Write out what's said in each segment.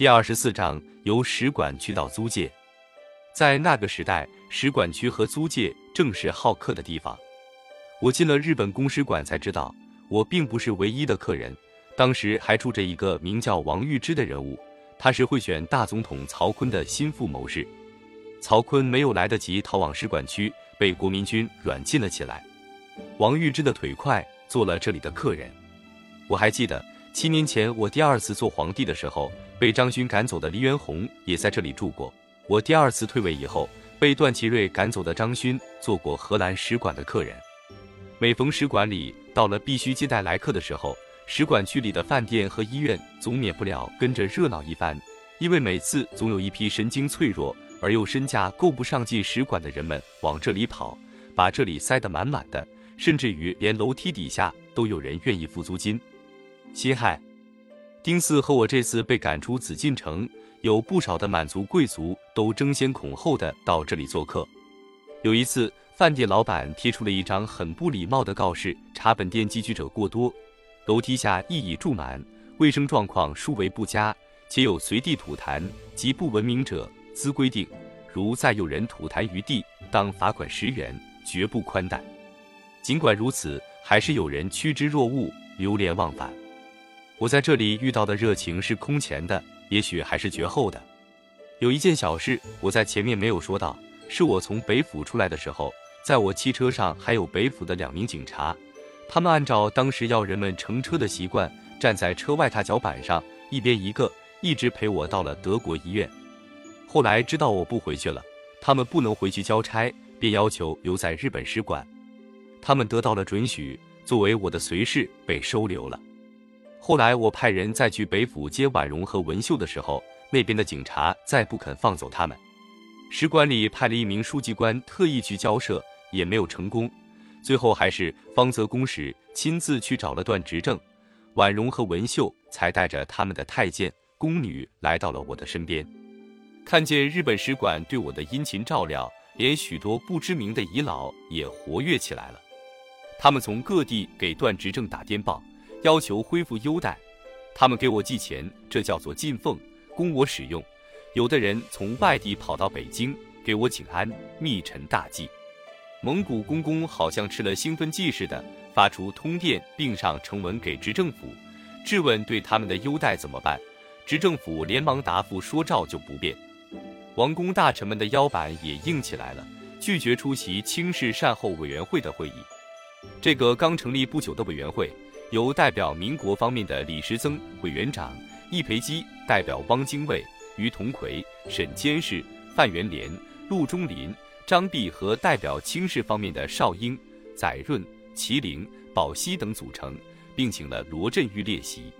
第二十四章由使馆区到租界。在那个时代，使馆区和租界正是好客的地方。我进了日本公使馆才知道，我并不是唯一的客人。当时还住着一个名叫王玉芝的人物，他是会选大总统曹锟的心腹谋士。曹锟没有来得及逃往使馆区，被国民军软禁了起来。王玉芝的腿快，做了这里的客人。我还记得七年前我第二次做皇帝的时候，被张勋赶走的黎元洪也在这里住过。我第二次退位以后，被段祺瑞赶走的张勋做过荷兰使馆的客人。每逢使馆里到了必须接待来客的时候，使馆区里的饭店和医院总免不了跟着热闹一番，因为每次总有一批神经脆弱而又身价够不上进使馆的人们往这里跑，把这里塞得满满的，甚至于连楼梯底下都有人愿意付租金。辛亥，丁四和我这次被赶出紫禁城，有不少的满族贵族都争先恐后的到这里做客。有一次，饭店老板贴出了一张很不礼貌的告示：查本店寄居者过多，楼梯下亦已住满，卫生状况殊为不佳，且有随地吐痰及不文明者，兹规定，如再有人吐痰于地，当罚款十元，绝不宽待。尽管如此，还是有人趋之若鹜，流连忘返。我在这里遇到的热情是空前的，也许还是绝后的。有一件小事，我在前面没有说到，是我从北府出来的时候，在我汽车上还有北府的两名警察，他们按照当时要人们乘车的习惯，站在车外踏脚板上，一边一个，一直陪我到了德国医院。后来知道我不回去了，他们不能回去交差，便要求留在日本使馆。他们得到了准许，作为我的随侍被收留了。后来我派人再去北府接婉容和文秀的时候，那边的警察再不肯放走他们。使馆里派了一名书记官特意去交涉，也没有成功。最后还是方泽公使亲自去找了段执政，婉容和文秀才带着他们的太监宫女来到了我的身边。看见日本使馆对我的殷勤照料，连许多不知名的遗老也活跃起来了。他们从各地给段执政打电报。要求恢复优待，他们给我寄钱，这叫做进奉，供我使用。有的人从外地跑到北京给我请安，密陈大计。蒙古公公好像吃了兴奋剂似的，发出通电，并上呈文给执政府，质问对他们的优待怎么办。执政府连忙答复说照就不变。王公大臣们的腰板也硬起来了，拒绝出席清室善后委员会的会议。这个刚成立不久的委员会。由代表民国方面的李时增委员长，易培基代表汪精卫、于同奎、沈监事、范元濂、陆中林、张弼和代表清室方面的邵英、载润、麒麟、宝熙等组成，并请了罗振玉列席。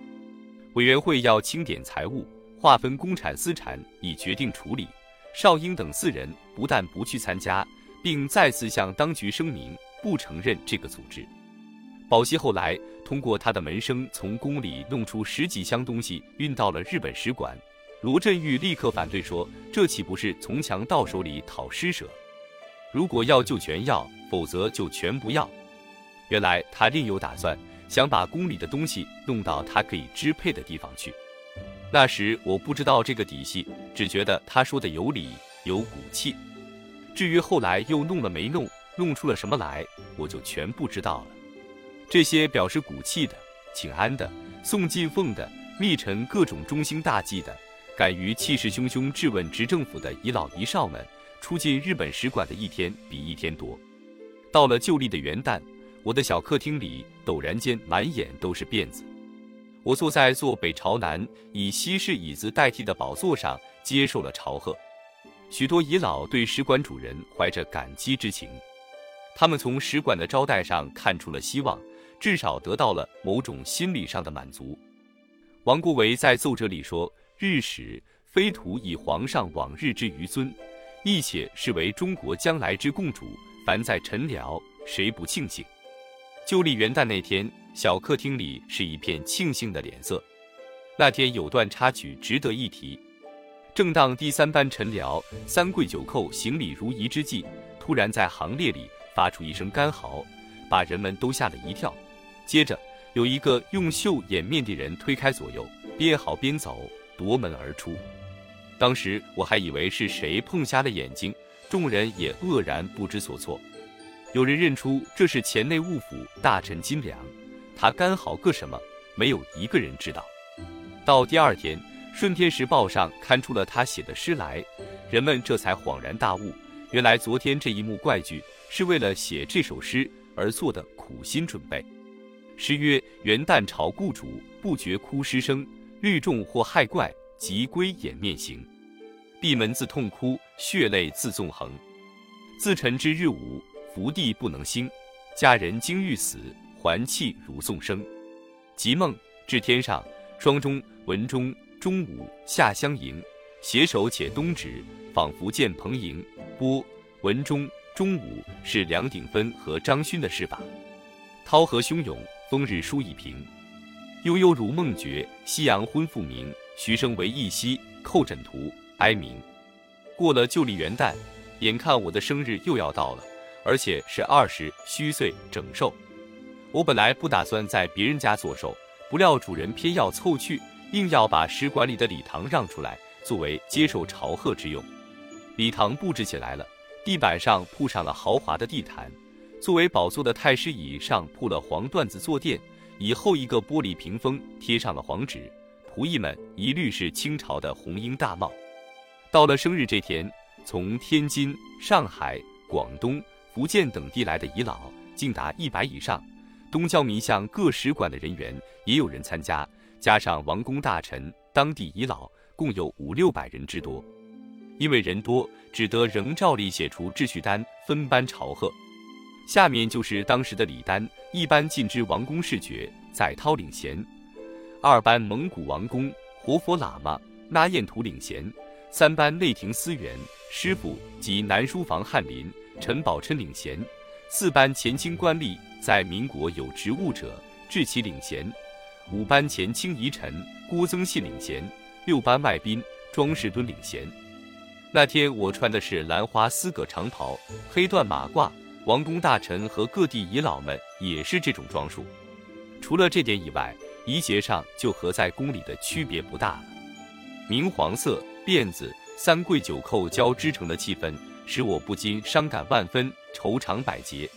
委员会要清点财物，划分公产私产，以决定处理。邵英等四人不但不去参加，并再次向当局声明不承认这个组织。宝熙后来通过他的门生从宫里弄出十几箱东西运到了日本使馆，罗振玉立刻反对说：“这岂不是从强盗手里讨施舍？如果要就全要，否则就全不要。”原来他另有打算，想把宫里的东西弄到他可以支配的地方去。那时我不知道这个底细，只觉得他说的有理有骨气。至于后来又弄了没弄，弄出了什么来，我就全不知道了。这些表示骨气的、请安的、送进奉的、密陈各种忠心大计的、敢于气势汹汹质问执政府的遗老遗少们，出进日本使馆的一天比一天多。到了旧历的元旦，我的小客厅里陡然间满眼都是辫子。我坐在坐北朝南、以西式椅子代替的宝座上，接受了朝贺。许多遗老对使馆主人怀着感激之情，他们从使馆的招待上看出了希望。至少得到了某种心理上的满足。王国维在奏折里说：“日使非徒以皇上往日之余尊，亦且视为中国将来之共主。凡在臣僚，谁不庆幸？”旧历元旦那天，小客厅里是一片庆幸的脸色。那天有段插曲值得一提：正当第三班臣僚三跪九叩行礼如仪之际，突然在行列里发出一声干嚎，把人们都吓了一跳。接着，有一个用袖掩面的人推开左右，边嚎边走，夺门而出。当时我还以为是谁碰瞎了眼睛，众人也愕然不知所措。有人认出这是前内务府大臣金良，他干好个什么？没有一个人知道。到第二天，《顺天时报》上刊出了他写的诗来，人们这才恍然大悟，原来昨天这一幕怪剧是为了写这首诗而做的苦心准备。诗曰：“元旦朝故主，不觉哭失声。虑众或害怪，即归掩面行。闭门自痛哭，血泪自纵横。自沉之日午，伏地不能兴。家人惊欲死，还泣如颂声。即梦至天上，双中文中中午下相迎。携手且东指，仿佛见蓬瀛。波文中中午是梁鼎芬和张勋的诗法。涛河汹涌，风日书已平。悠悠如梦觉，夕阳昏复明。徐生为一夕，扣枕图，哀鸣。过了旧历元旦，眼看我的生日又要到了，而且是二十虚岁整寿。我本来不打算在别人家做寿，不料主人偏要凑去，硬要把使馆里的礼堂让出来，作为接受朝贺之用。礼堂布置起来了，地板上铺上了豪华的地毯，作为宝座的太师椅上铺了黄缎子坐垫，以后一个玻璃屏风贴上了黄纸。仆役们一律是清朝的红缨大帽。到了生日这天，从天津、上海、广东、福建等地来的遗老竟达一百以上。东交民巷各使馆的人员也有人参加，加上王公大臣、当地遗老，共有五六百人之多。因为人多，只得仍照例写出秩序单，分班朝贺。下面就是当时的礼单：一班进之王公侍爵载涛领衔；二班蒙古王公活佛喇嘛那彦图领衔；三班内廷司员师傅及南书房翰林陈宝琛领衔；四班前清官吏。在民国有职务者，至其领衔；五班前清遗臣郭增信领衔；六班外宾庄士敦领衔。那天我穿的是兰花丝葛长袍，黑缎马褂。王公大臣和各地遗老们也是这种装束。除了这点以外，仪节上就和在宫里的区别不大了。明黄色辫子、三跪九叩交织成的气氛，使我不禁伤感万分，愁肠百结。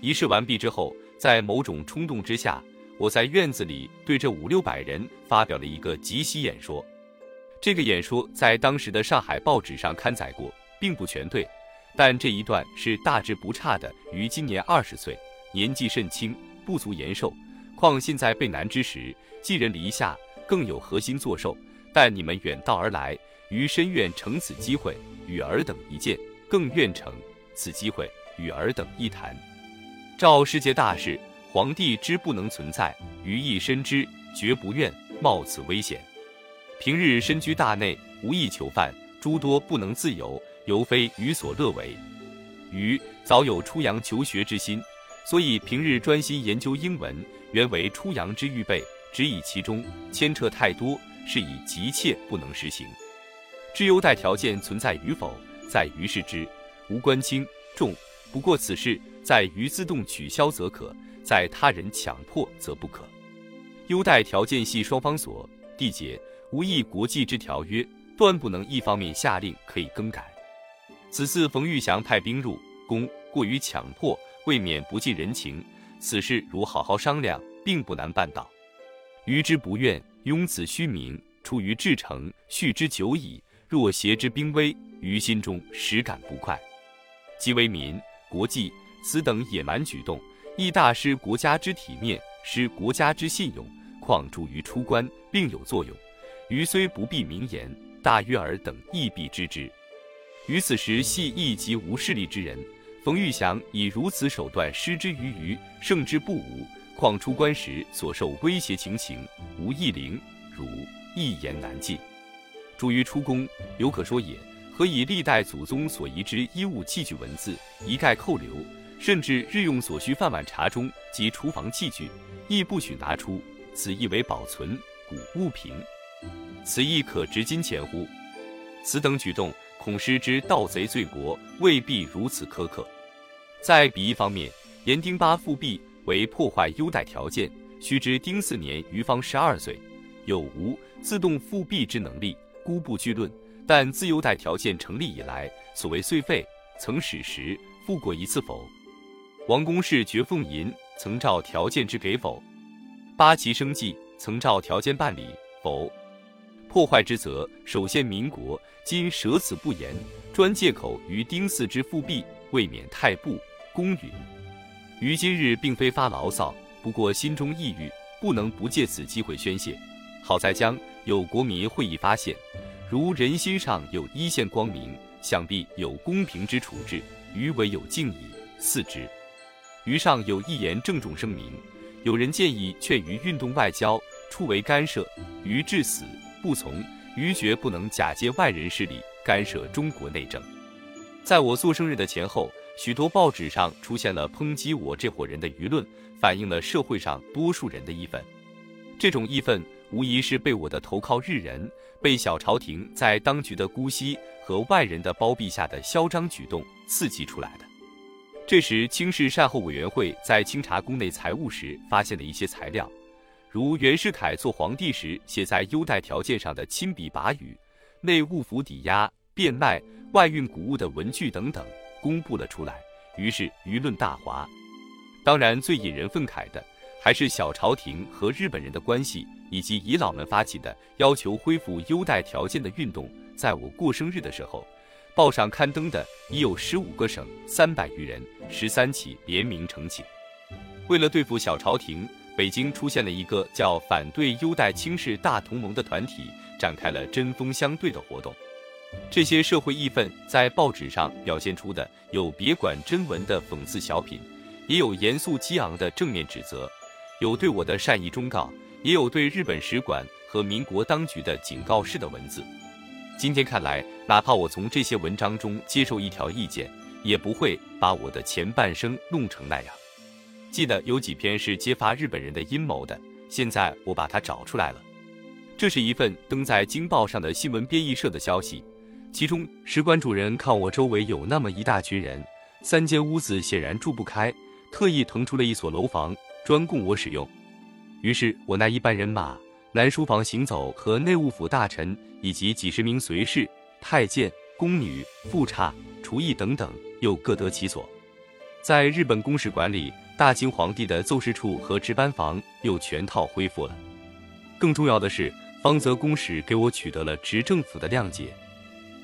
仪式完毕之后，在某种冲动之下，我在院子里对这五六百人发表了一个即席演说。这个演说在当时的上海报纸上刊载过，并不全对，但这一段是大致不差的。于今年二十岁，年纪甚轻，不足言寿。况现在备难之时，寄人篱下，更有何心作寿。但你们远道而来，于深愿乘此机会与尔等一见，更愿乘此机会与尔等一谈。照世界大事，皇帝之不能存在，余亦深知，绝不愿冒此危险。平日身居大内，无意囚犯，诸多不能自由，犹非鱼所乐为。鱼早有出洋求学之心，所以平日专心研究英文，原为出洋之预备。只以其中牵扯太多，是以急切不能实行。至优待条件存在与否，在于事之，无关轻重。不过此事。在于自动取消则可，在他人强迫则不可。优待条件系双方所缔结，无异国际之条约，断不能一方面下令可以更改。此次冯玉祥派兵入宫，过于强迫，未免不近人情。此事如好好商量，并不难办到。余之不愿庸此虚名，出于至诚，叙之久矣。若挟之兵威，于心中实感不快。即为民国际。此等野蛮举动，亦大失国家之体面，失国家之信用，况助于出关，并有作用。余虽不必明言，大约尔等亦必知之。于此时系一级无势力之人，冯玉祥以如此手段施之于余，胜之不武。况出关时所受威胁情形，无一灵，如一言难尽。诸于出宫，犹可说也。何以历代祖宗所遗之衣物器具文字一概扣留？甚至日用所需饭碗茶盅及厨房器具，亦不许拿出。此亦为保存古物品，此亦可值金钱乎？此等举动，恐失之盗贼罪国，未必如此苛刻。在比一方面，严丁八复辟为破坏优待条件。须知丁巳年余方十二岁，有无自动复辟之能力，孤不惧论。但自优待条件成立以来，所谓岁费，曾使时复过一次否？王公事绝奉银，曾照条件之给否？八旗生计，曾照条件办理否？破坏之责，首先民国，今舍此不言，专借口于丁巳之复辟，未免太不公允。于今日并非发牢骚，不过心中抑郁，不能不借此机会宣泄。好在将有国民会议发现。如人心上有一线光明，想必有公平之处置，余唯有敬矣。四之，余上有一言郑重声明：有人建议劝于运动外交，出为干涉，余至死不从。于绝不能假借外人势力干涉中国内政。在我做生日的前后，许多报纸上出现了抨击我这伙人的舆论，反映了社会上多数人的义愤。这种义愤。无疑是被我的投靠日人、被小朝廷在当局的姑息和外人的包庇下的嚣张举动刺激出来的。这时，清室善后委员会在清查宫内财物时，发现了一些材料，如袁世凯做皇帝时写在优待条件上的亲笔跋语、内务府抵押、变卖、外运谷物的文具等等，公布了出来。于是舆论大哗。当然，最引人愤慨的还是小朝廷和日本人的关系。以及遗老们发起的要求恢复优待条件的运动，在我过生日的时候，报上刊登的已有十五个省三百余人，十三起联名呈请。为了对付小朝廷，北京出现了一个叫“反对优待轻视大同盟”的团体，展开了针锋相对的活动。这些社会义愤在报纸上表现出的有别管真文的讽刺小品，也有严肃激昂的正面指责，有对我的善意忠告。也有对日本使馆和民国当局的警告式的文字。今天看来，哪怕我从这些文章中接受一条意见，也不会把我的前半生弄成那样。记得有几篇是揭发日本人的阴谋的，现在我把它找出来了。这是一份登在《京报》上的新闻编译社的消息，其中使馆主人看我周围有那么一大群人，三间屋子显然住不开，特意腾出了一所楼房，专供我使用。于是我那一班人马，南书房行走和内务府大臣以及几十名随侍、太监、宫女、副差、厨役等等，又各得其所。在日本公使馆里，大清皇帝的奏事处和值班房又全套恢复了。更重要的是，方泽公使给我取得了执政府的谅解。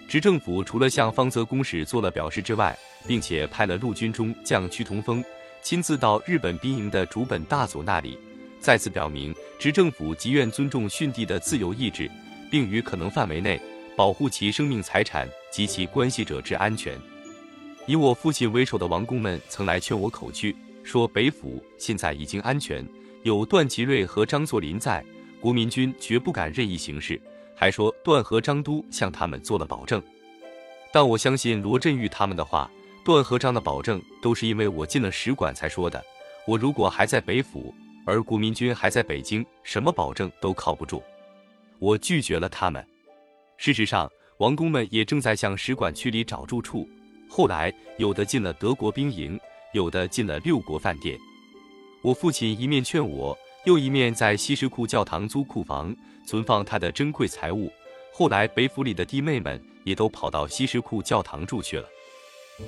执政府除了向方泽公使做了表示之外，并且派了陆军中将屈同峰亲自到日本兵营的主本大佐那里。再次表明，执政府极愿尊重逊帝的自由意志，并于可能范围内保护其生命财产及其关系者之安全。以我父亲为首的王公们曾来劝我口去，说北府现在已经安全，有段祺瑞和张作霖在，国民军绝不敢任意行事。还说段和张都向他们做了保证。但我相信罗振玉他们的话，段和张的保证都是因为我进了使馆才说的。我如果还在北府。而国民军还在北京，什么保证都靠不住。我拒绝了他们。事实上，王公们也正在向使馆区里找住处。后来，有的进了德国兵营，有的进了六国饭店。我父亲一面劝我，又一面在西什库教堂租库房，存放他的珍贵财物。后来，北府里的弟妹们也都跑到西什库教堂住去了。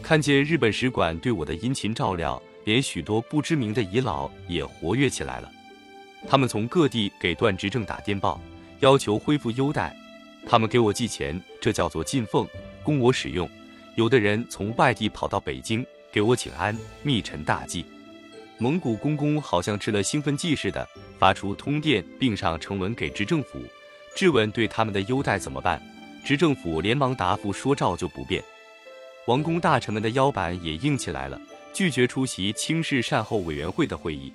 看见日本使馆对我的殷勤照料。连许多不知名的遗老也活跃起来了，他们从各地给段执政打电报，要求恢复优待。他们给我寄钱，这叫做进奉，供我使用。有的人从外地跑到北京给我请安，密陈大计。蒙古公公好像吃了兴奋剂似的，发出通电，并上呈文给执政府，质问对他们的优待怎么办。执政府连忙答复说照旧不变。王公大臣们的腰板也硬起来了。拒绝出席清室善后委员会的会议。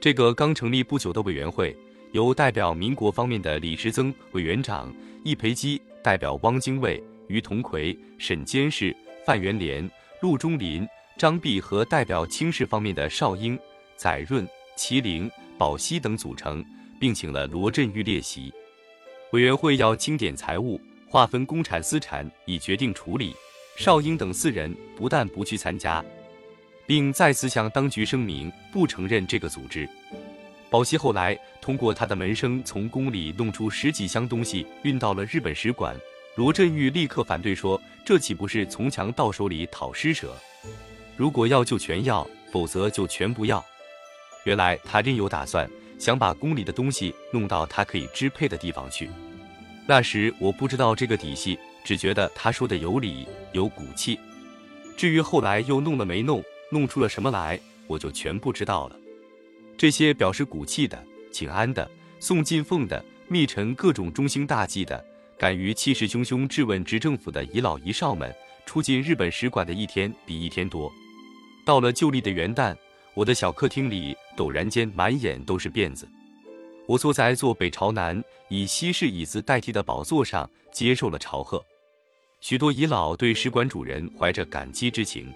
这个刚成立不久的委员会，由代表民国方面的李时增委员长、易培基代表汪精卫、于同奎、沈监事、范元濂、陆中林、张弼和代表清室方面的邵英、载润、麒麟、宝熙等组成，并请了罗振玉列席。委员会要清点财物、划分公产私产以决定处理。邵英等四人不但不去参加。并再次向当局声明不承认这个组织。宝熙后来通过他的门生从宫里弄出十几箱东西运到了日本使馆，罗振玉立刻反对说：“这岂不是从强盗手里讨施舍？如果要就全要，否则就全不要。”原来他另有打算，想把宫里的东西弄到他可以支配的地方去。那时我不知道这个底细，只觉得他说的有理有骨气。至于后来又弄了没弄，弄出了什么来，我就全不知道了。这些表示骨气的、请安的、送进奉的、密陈各种忠心大计的、敢于气势汹汹质问执政府的遗老遗少们，出进日本使馆的一天比一天多。到了旧历的元旦，我的小客厅里陡然间满眼都是辫子。我坐在坐北朝南、以西式椅子代替的宝座上，接受了朝贺。许多遗老对使馆主人怀着感激之情，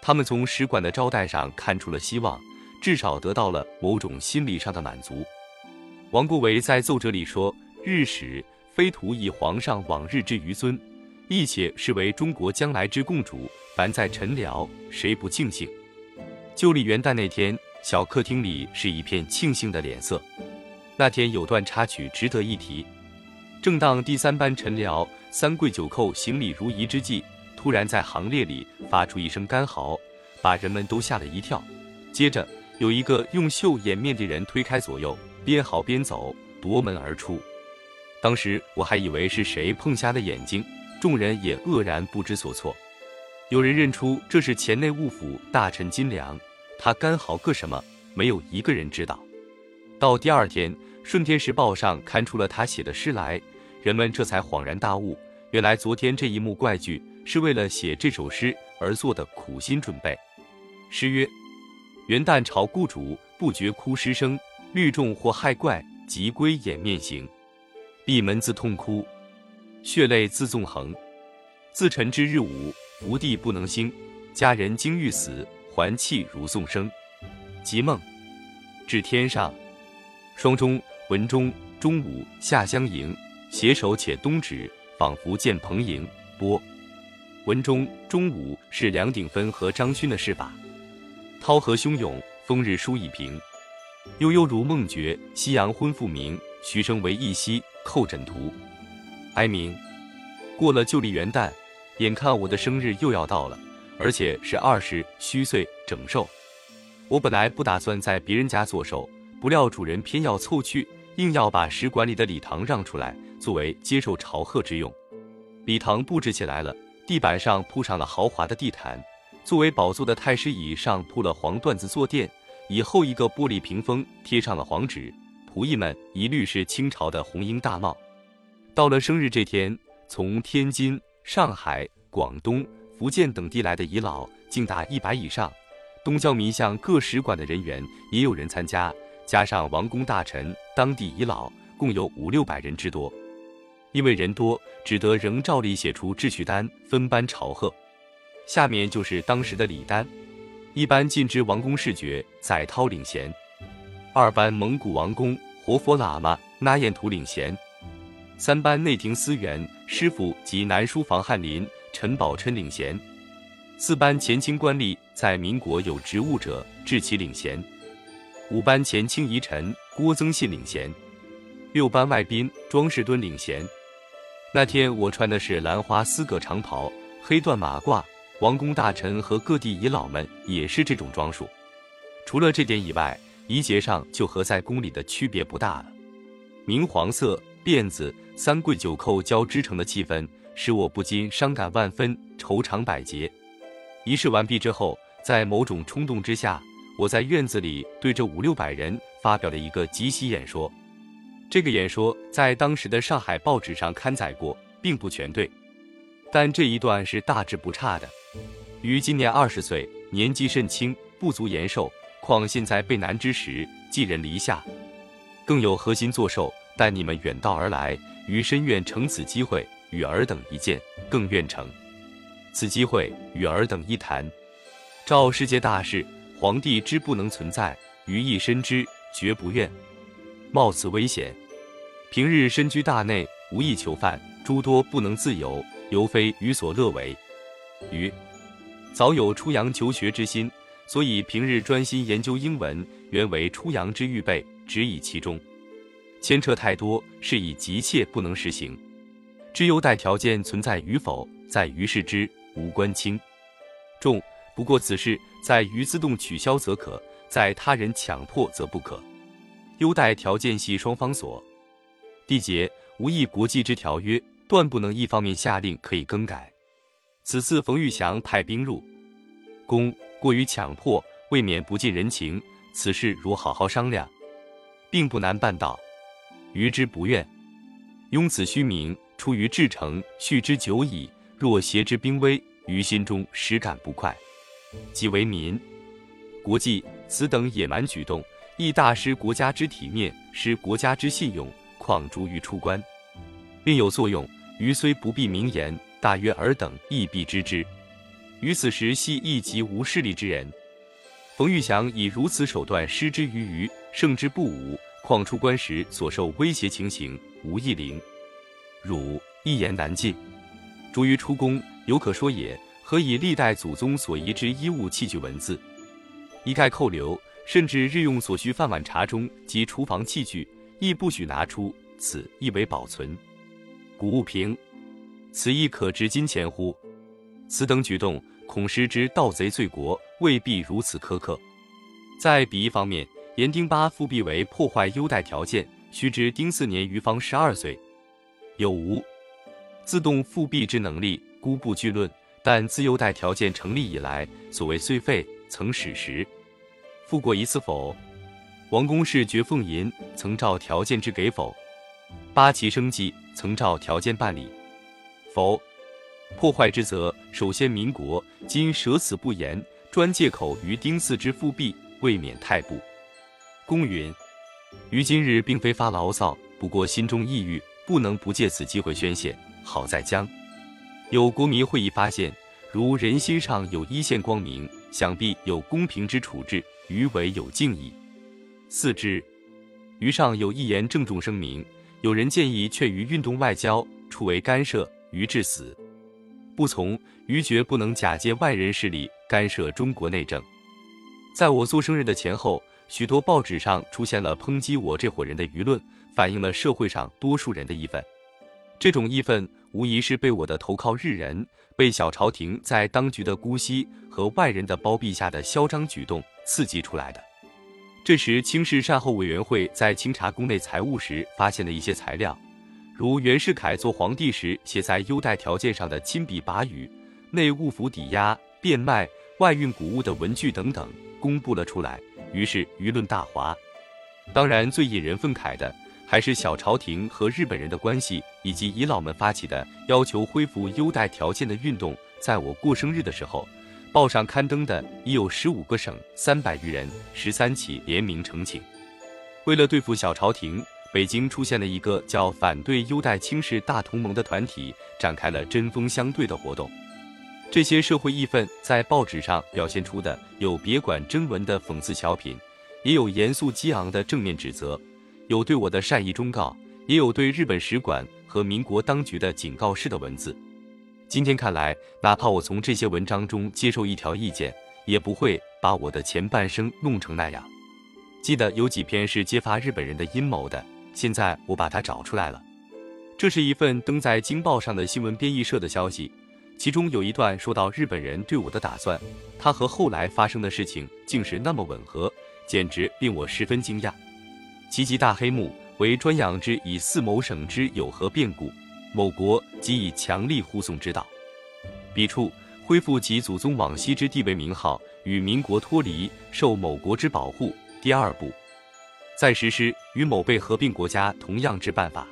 他们从使馆的招待上看出了希望。至少得到了某种心理上的满足。王国维在奏折里说：“日使非徒以皇上往日之余尊，亦且视为中国将来之共主。凡在臣僚，谁不庆幸？”旧历元旦那天，小客厅里是一片庆幸的脸色。那天有段插曲值得一提：正当第三班晨聊三跪九叩行礼如仪之际，突然在行列里发出一声干嚎，把人们都吓了一跳。接着。有一个用袖掩面的人推开左右，边嚎边走，夺门而出。当时我还以为是谁碰瞎了眼睛，众人也愕然不知所措。有人认出这是前内务府大臣金良，他干嚎个什么，没有一个人知道。到第二天，《顺天时报》上刊出了他写的诗来，人们这才恍然大悟，原来昨天这一幕怪剧是为了写这首诗而做的苦心准备。诗曰。元旦朝故主，不觉哭失声。虑众或害怪，即归掩面行。闭门自痛哭，血泪自纵横。自沉之日午，福地不能兴。家人惊欲死，还气如颂声。即梦至天上，双中文中中午下相迎，携手且东指，仿佛见彭迎波。文中中午是梁鼎芬和张勋的事法。涛河汹涌，风日书已平。悠悠如梦觉，夕阳昏复明。徐生为一夕扣枕图。哀鸣。过了旧历元旦，眼看我的生日又要到了，而且是二十虚岁整寿。我本来不打算在别人家做寿，不料主人偏要凑去，硬要把使馆里的礼堂让出来，作为接受朝贺之用。礼堂布置起来了，地板上铺上了豪华的地毯。作为宝座的太师椅上铺了黄缎子坐垫，以后一个玻璃屏风贴上了黄纸。仆役们一律是清朝的红缨大帽。到了生日这天，从天津、上海、广东、福建等地来的遗老竟达一百以上。东郊民巷各使馆的人员也有人参加，加上王公大臣、当地遗老，共有五六百人之多。因为人多，只得仍照例写出秩序单，分班朝贺。下面就是当时的礼单：一班进之王公视觉，载涛领衔；二班蒙古王公活佛喇嘛那彦图领衔；三班内廷司员师傅及南书房翰林陈宝琛领衔；四班前清官吏在民国有职务者致其领衔；五班前清遗臣郭增信领衔；六班外宾庄士敦领衔。那天我穿的是兰花丝葛长袍，黑缎马褂。王公大臣和各地遗老们也是这种装束，除了这点以外，仪节上就和在宫里的区别不大了。明黄色辫子、三跪九叩交织成的气氛，使我不禁伤感万分，愁肠百结。仪式完毕之后，在某种冲动之下，我在院子里对着五六百人发表了一个即席演说。这个演说在当时的上海报纸上刊载过，并不全对，但这一段是大致不差的。于今年二十岁，年纪甚轻，不足言寿。况现在备难之时，寄人篱下，更有核心作寿。但你们远道而来，余深愿乘此机会与尔等一见，更愿乘此机会与尔等一谈。照世界大事，皇帝之不能存在，余亦深知，绝不愿冒此危险。平日身居大内，无意囚犯，诸多不能自由，尤非余所乐为。余早有出洋求学之心，所以平日专心研究英文，原为出洋之预备。只以其中，牵扯太多，是以急切不能实行。之优待条件存在与否，在于事之，无关轻重。不过此事在于自动取消则可，在他人强迫则不可。优待条件系双方所缔结，无异国际之条约，断不能一方面下令可以更改。此次冯玉祥派兵入宫，过于强迫，未免不近人情。此事如好好商量，并不难办到。余之不愿，庸此虚名，出于至诚，叙之久矣。若挟之兵威，于心中实感不快。即为民国际此等野蛮举动，亦大失国家之体面，失国家之信用，况诸于出关，另有作用。余虽不必明言，大约尔等亦必知之。于此时系一极无势力之人，冯玉祥以如此手段施之于余，胜之不武，况出关时所受威胁情形，无一零。汝一言难尽。诸于出宫，犹可说也。何以历代祖宗所遗之衣物器具文字，一概扣留，甚至日用所需饭碗茶盅及厨房器具，亦不许拿出，此亦为保存古物平，此亦可值金钱乎？此等举动，恐失之盗贼罪国，未必如此苛刻。在比一方面，严丁八复辟为破坏优待条件，须知丁四年余方十二岁，有无自动复辟之能力，孤不具论。但自优待条件成立以来，所谓岁费曾使时，复过一次否？王公事绝俸银，曾照条件之给否？八旗生计，曾照条件办理否？破坏之责，首先民国，今舍此不言，专借口于丁巳之复辟，未免太不公允。于今日并非发牢骚，不过心中抑郁，不能不借此机会宣泄。好在将。有国民会议发现，如人心上有一线光明，想必有公平之处置，余为有敬意。四之，余上有一言郑重声明：有人建议劝于运动外交，处为干涉，余至死不从。余绝不能假借外人势力干涉中国内政。在我做生日的前后，许多报纸上出现了抨击我这伙人的舆论，反映了社会上多数人的义愤。这种义愤。无疑是被我的投靠日人、被小朝廷在当局的姑息和外人的包庇下的嚣张举动刺激出来的。这时，清室善后委员会在清查宫内财物时，发现了一些材料，如袁世凯做皇帝时写在优待条件上的亲笔跋语、内务府抵押、变卖、外运谷物的文具等等，公布了出来。于是舆论大哗。当然，最引人愤慨的。还是小朝廷和日本人的关系，以及遗老们发起的要求恢复优待条件的运动。在我过生日的时候，报上刊登的已有十五个省三百余人，十三起联名呈请。为了对付小朝廷，北京出现了一个叫“反对优待轻视大同盟”的团体，展开了针锋相对的活动。这些社会义愤在报纸上表现出的，有别管真文的讽刺小品，也有严肃激昂的正面指责。有对我的善意忠告，也有对日本使馆和民国当局的警告式的文字。今天看来，哪怕我从这些文章中接受一条意见，也不会把我的前半生弄成那样。记得有几篇是揭发日本人的阴谋的，现在我把它找出来了。这是一份登在《京报》上的新闻编译社的消息，其中有一段说到日本人对我的打算，他和后来发生的事情竟是那么吻合，简直令我十分惊讶。其集大黑幕为专养之以四某省之有何变故，某国即以强力护送之道。笔处恢复其祖宗往昔之地位名号，与民国脱离，受某国之保护。第二步，再实施与某被合并国家同样之办法。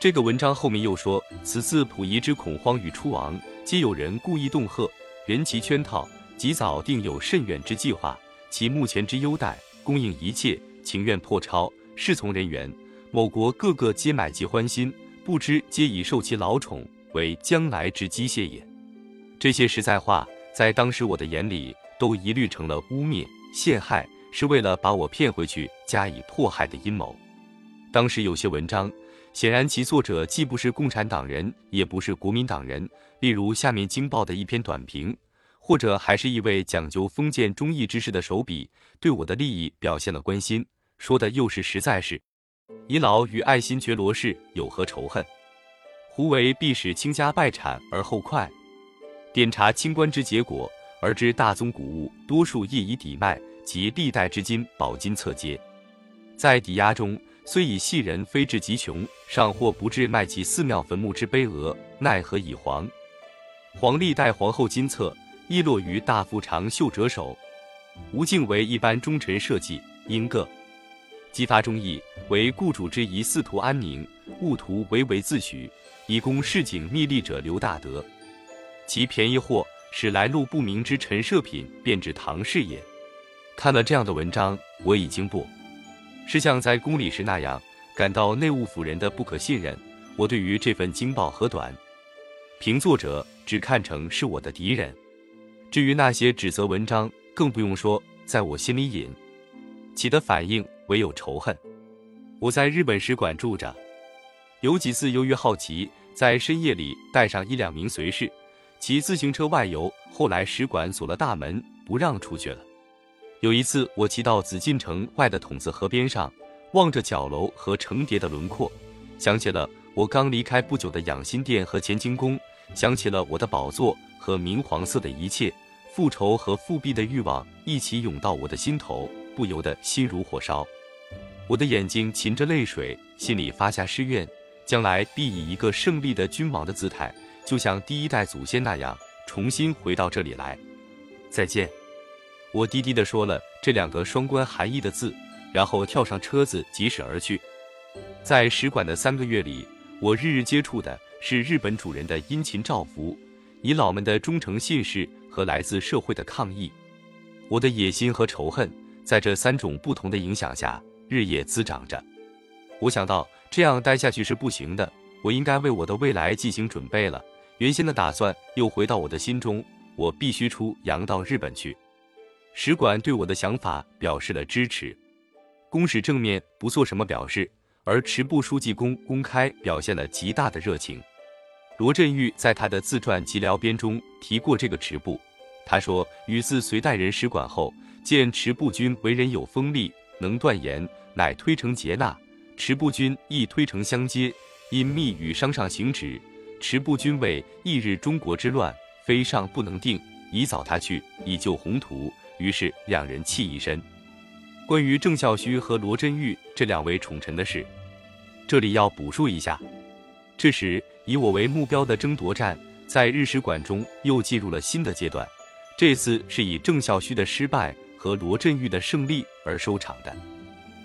这个文章后面又说，此次溥仪之恐慌与出亡，皆有人故意恫吓，人其圈套，及早定有甚远之计划。其目前之优待，供应一切。情愿破超，侍从人员，某国个个皆买其欢心，不知皆已受其劳宠，为将来之机械也。这些实在话，在当时我的眼里，都一律成了污蔑、陷害，是为了把我骗回去加以迫害的阴谋。当时有些文章，显然其作者既不是共产党人，也不是国民党人，例如下面《京报》的一篇短评，或者还是一位讲究封建忠义之士的手笔，对我的利益表现了关心。说的又是实在是。乙老与爱新觉罗氏有何仇恨？胡为必使倾家败产而后快。点查清官之结果，而知大宗谷物多数业以抵卖，及历代之金宝金侧接，在抵押中，虽以细人非至极穷，尚或不至卖其寺庙坟墓之悲额，奈何以黄？黄历代皇后金册，亦落于大夫长袖者手。吴敬为一般忠臣社稷，因各激发忠义，为雇主之宜四图安宁，务图唯唯自许，以供市井密利者刘大德。其便宜货使来路不明之陈设品变至唐氏也。看了这样的文章，我已经不是像在宫里时那样感到内务府人的不可信任。我对于这份惊报和短评作者只看成是我的敌人。至于那些指责文章，更不用说，在我心里引起的反应唯有仇恨。我在日本使馆住着，有几次由于好奇，在深夜里带上一两名随侍。骑自行车外游，后来使馆锁了大门，不让出去了。有一次，我骑到紫禁城外的筒子河边上，望着角楼和成叠的轮廓，想起了我刚离开不久的养心殿和乾清宫，想起了我的宝座和明黄色的一切，复仇和复辟的欲望一起涌到我的心头，不由得心如火烧。我的眼睛噙着泪水，心里发下誓愿，将来必以一个胜利的君王的姿态。就像第一代祖先那样，重新回到这里来。再见，我低低地说了这两个双关含义的字，然后跳上车子疾驶而去。在使馆的三个月里，我日日接触的是日本主人的殷勤照拂，遗老们的忠诚信誓和来自社会的抗议。我的野心和仇恨在这三种不同的影响下日夜滋长着。我想到这样待下去是不行的，我应该为我的未来进行准备了。原先的打算又回到我的心中，我必须出洋到日本去。使馆对我的想法表示了支持，公使正面不做什么表示，而池部书记公公开表现了极大的热情。罗振玉在他的自传及聊编中提过这个池部，他说：“与自隋代人使馆后，见池部君为人有锋利，能断言，乃推诚接纳。池部君亦推诚相接，因密与商上行止。”持部君谓翌日中国之乱，非上不能定，以早他去，以救宏图。于是两人气一身。关于郑孝胥和罗振玉这两位宠臣的事，这里要补述一下。这时以我为目标的争夺战，在日使馆中又进入了新的阶段。这次是以郑孝胥的失败和罗振玉的胜利而收场的。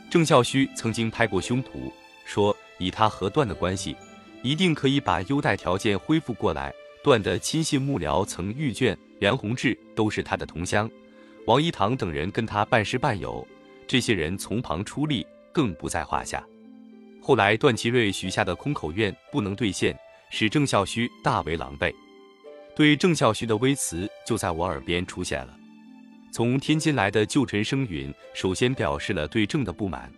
郑孝胥曾经拍过胸脯说，以他和段的关系。一定可以把优待条件恢复过来。段的亲信幕僚曾御卷梁鸿志都是他的同乡，王一堂等人跟他半师半友，这些人从旁出力更不在话下。后来段祺瑞许下的空口愿不能兑现，使郑孝胥大为狼狈。对郑孝胥的微词就在我耳边出现了。从天津来的旧臣生允首先表示了对郑的不满。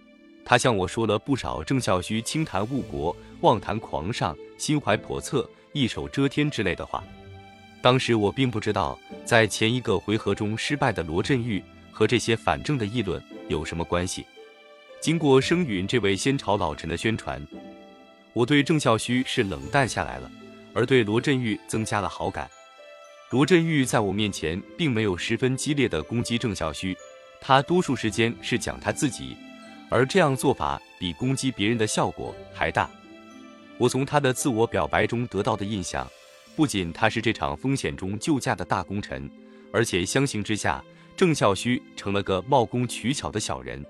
他向我说了不少郑孝胥轻谈误国、妄谈狂上、心怀叵测、一手遮天之类的话。当时我并不知道，在前一个回合中失败的罗振玉和这些反正的议论有什么关系。经过声允这位先朝老臣的宣传，我对郑孝胥是冷淡下来了，而对罗振玉增加了好感。罗振玉在我面前并没有十分激烈的攻击郑孝胥，他多数时间是讲他自己。而这样做法比攻击别人的效果还大。我从他的自我表白中得到的印象，不仅他是这场风险中救驾的大功臣，而且相形之下，郑孝胥成了个冒功取巧的小人。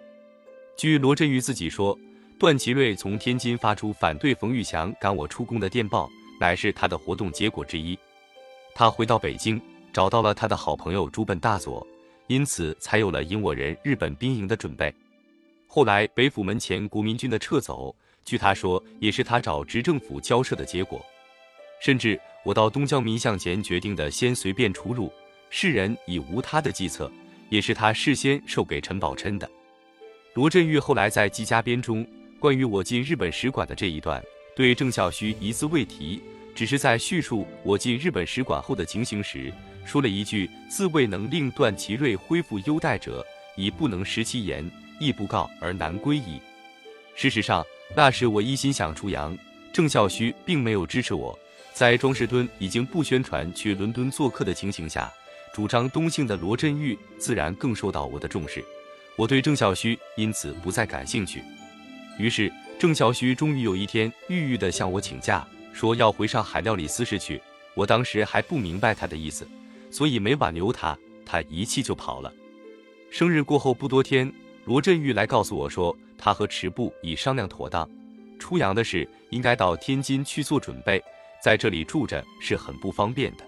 据罗振玉自己说，段祺瑞从天津发出反对冯玉祥赶我出宫的电报，乃是他的活动结果之一。他回到北京，找到了他的好朋友朱本大佐，因此才有了引我人日本兵营的准备。后来北府门前国民军的撤走，据他说也是他找执政府交涉的结果。甚至我到东交民巷前决定的先随便出入，世人已无他的计策，也是他事先授给陈宝琛的。罗振玉后来在纪家编中关于我进日本使馆的这一段，对郑孝胥一字未提，只是在叙述我进日本使馆后的情形时，说了一句：“自未能令段祺瑞恢复优待者，已不能食其言。”亦不告而难归矣。事实上，那时我一心想出洋，郑孝胥并没有支持我。在庄士敦已经不宣传去伦敦做客的情形下，主张东幸的罗振玉自然更受到我的重视。我对郑孝胥因此不再感兴趣。于是，郑孝胥终于有一天郁郁地向我请假，说要回上海料理私事去。我当时还不明白他的意思，所以没挽留他，他一气就跑了。生日过后不多天，罗振玉来告诉我说，他和池部已商量妥当，出洋的事应该到天津去做准备，在这里住着是很不方便的。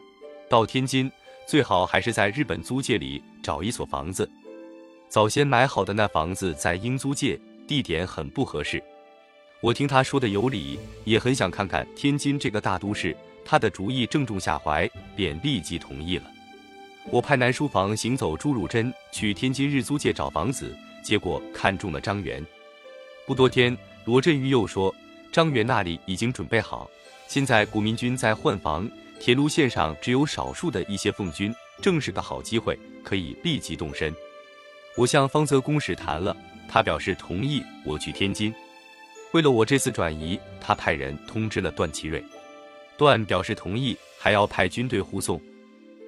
到天津最好还是在日本租界里找一所房子，早先买好的那房子在英租界，地点很不合适。我听他说的有理，也很想看看天津这个大都市。他的主意正中下怀，便立即同意了。我派南书房行走朱汝珍去天津日租界找房子，结果看中了张元。不多天，罗振玉又说张元那里已经准备好，现在国民军在换防，铁路线上只有少数的一些奉军，正是个好机会，可以立即动身。我向方泽公使谈了，他表示同意我去天津。为了我这次转移，他派人通知了段祺瑞。段表示同意，还要派军队护送。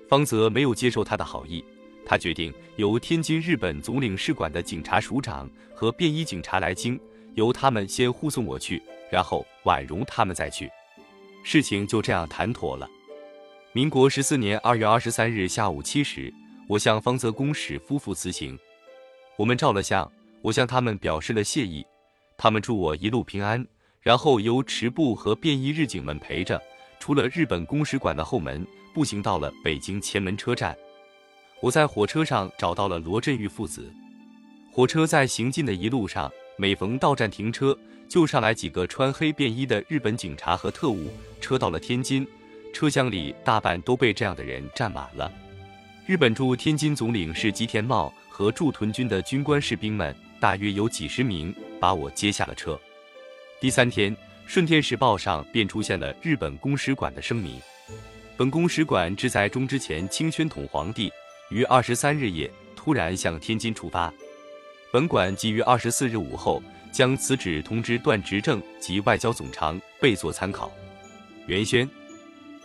方泽没有接受他的好意，他决定由天津日本总领事馆的警察署长和便衣警察来京，由他们先护送我去，然后婉容他们再去。事情就这样谈妥了。民国十四年二月二十三日下午七时，我向方泽公使夫妇辞行。我们照了相，我向他们表示了谢意，他们祝我一路平安，然后由持部和便衣日警们陪着。出了日本公使馆的后门，步行到了北京前门车站。我在火车上找到了罗振玉父子。火车在行进的一路上，每逢到站停车，就上来几个穿黑便衣的日本警察和特务。车到了天津，车厢里大半都被这样的人占满了。日本驻天津总领事吉田茂和驻屯军的军官士兵们，大约有几十名，把我接下了车。第三天。《顺天时报》上便出现了日本公使馆的声明。本公使馆志在中之前清宣统皇帝，于二十三日夜突然向天津出发。本馆即于二十四日午后将此旨通知段执政及外交总长，备作参考。原宣：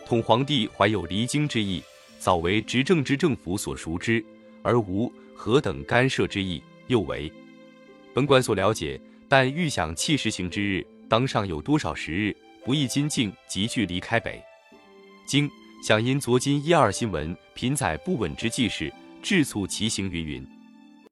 统皇帝怀有离京之意，早为执政之政府所熟知，而无何等干涉之意。又为本馆所了解，但预想弃实行之日。当上有多少时日，不宜今境急剧离开北京，想因昨今一二新闻频载不稳之际事，致促其行云云。